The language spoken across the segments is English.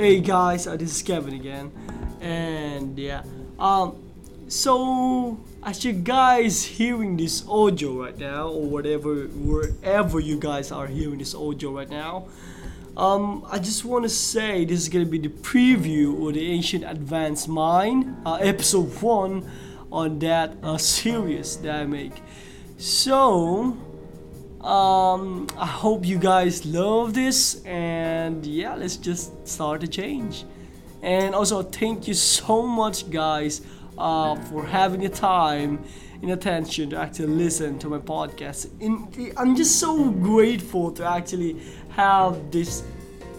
Hey guys, uh, this is Kevin again, and yeah, um, so as you guys hearing this audio right now, or whatever, wherever you guys are hearing this audio right now, um, I just want to say this is gonna be the preview of the Ancient Advanced Mind, uh, episode one, on that uh, series that I make. So, um, I hope you guys love this, and yeah, let's just start a change. And also, thank you so much, guys, uh, for having the time and attention to actually listen to my podcast. And I'm just so grateful to actually have this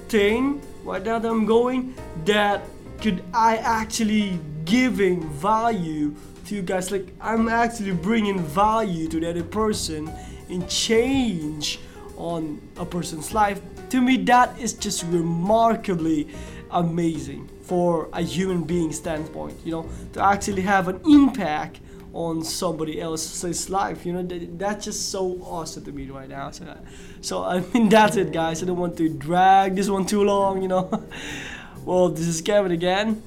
thing right now that I'm going that could I actually giving value to you guys. Like I'm actually bringing value to the other person and change on a person's life. To me, that is just remarkably amazing for a human being standpoint. You know, to actually have an impact on somebody else's life. You know, that, that's just so awesome to me right now. So, so I mean, that's it, guys. I don't want to drag this one too long. You know. well, this is Kevin again.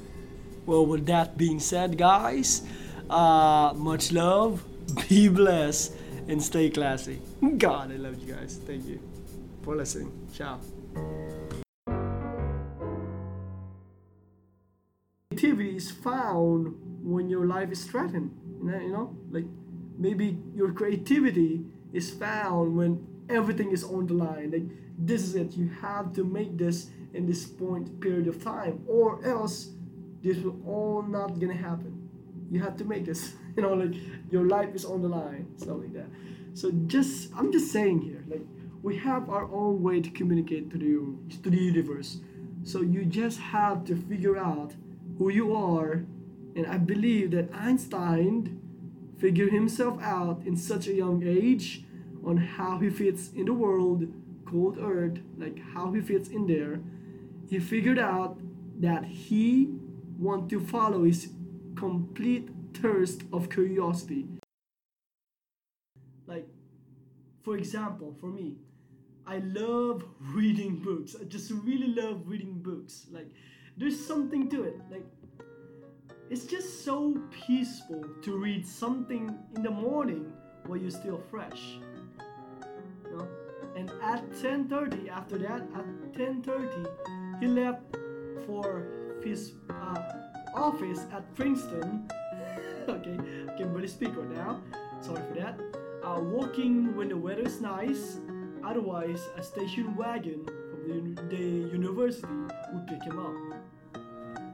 Well, with that being said, guys, uh, much love, be blessed and stay classy. God, I love you guys. Thank you for listening. Ciao. Creativity is found when your life is threatened. You know, like maybe your creativity is found when everything is on the line. Like this is it. You have to make this in this point period of time, or else this will all not gonna happen. You have to make this. you know like your life is on the line stuff like that so just i'm just saying here like we have our own way to communicate to the to the universe so you just have to figure out who you are and i believe that einstein figured himself out in such a young age on how he fits in the world called earth like how he fits in there he figured out that he want to follow his complete thirst of curiosity. Like, for example, for me, I love reading books. I just really love reading books. Like, there's something to it. Like, it's just so peaceful to read something in the morning while you're still fresh. You know? And at 10:30, after that, at 10:30, he left for his uh, office at Princeton okay, can barely speak right now. Sorry for that. Uh, walking when the weather is nice. Otherwise, a station wagon from the, the university would pick him up.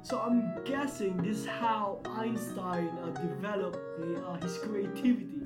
So I'm guessing this is how Einstein uh, developed uh, his creativity.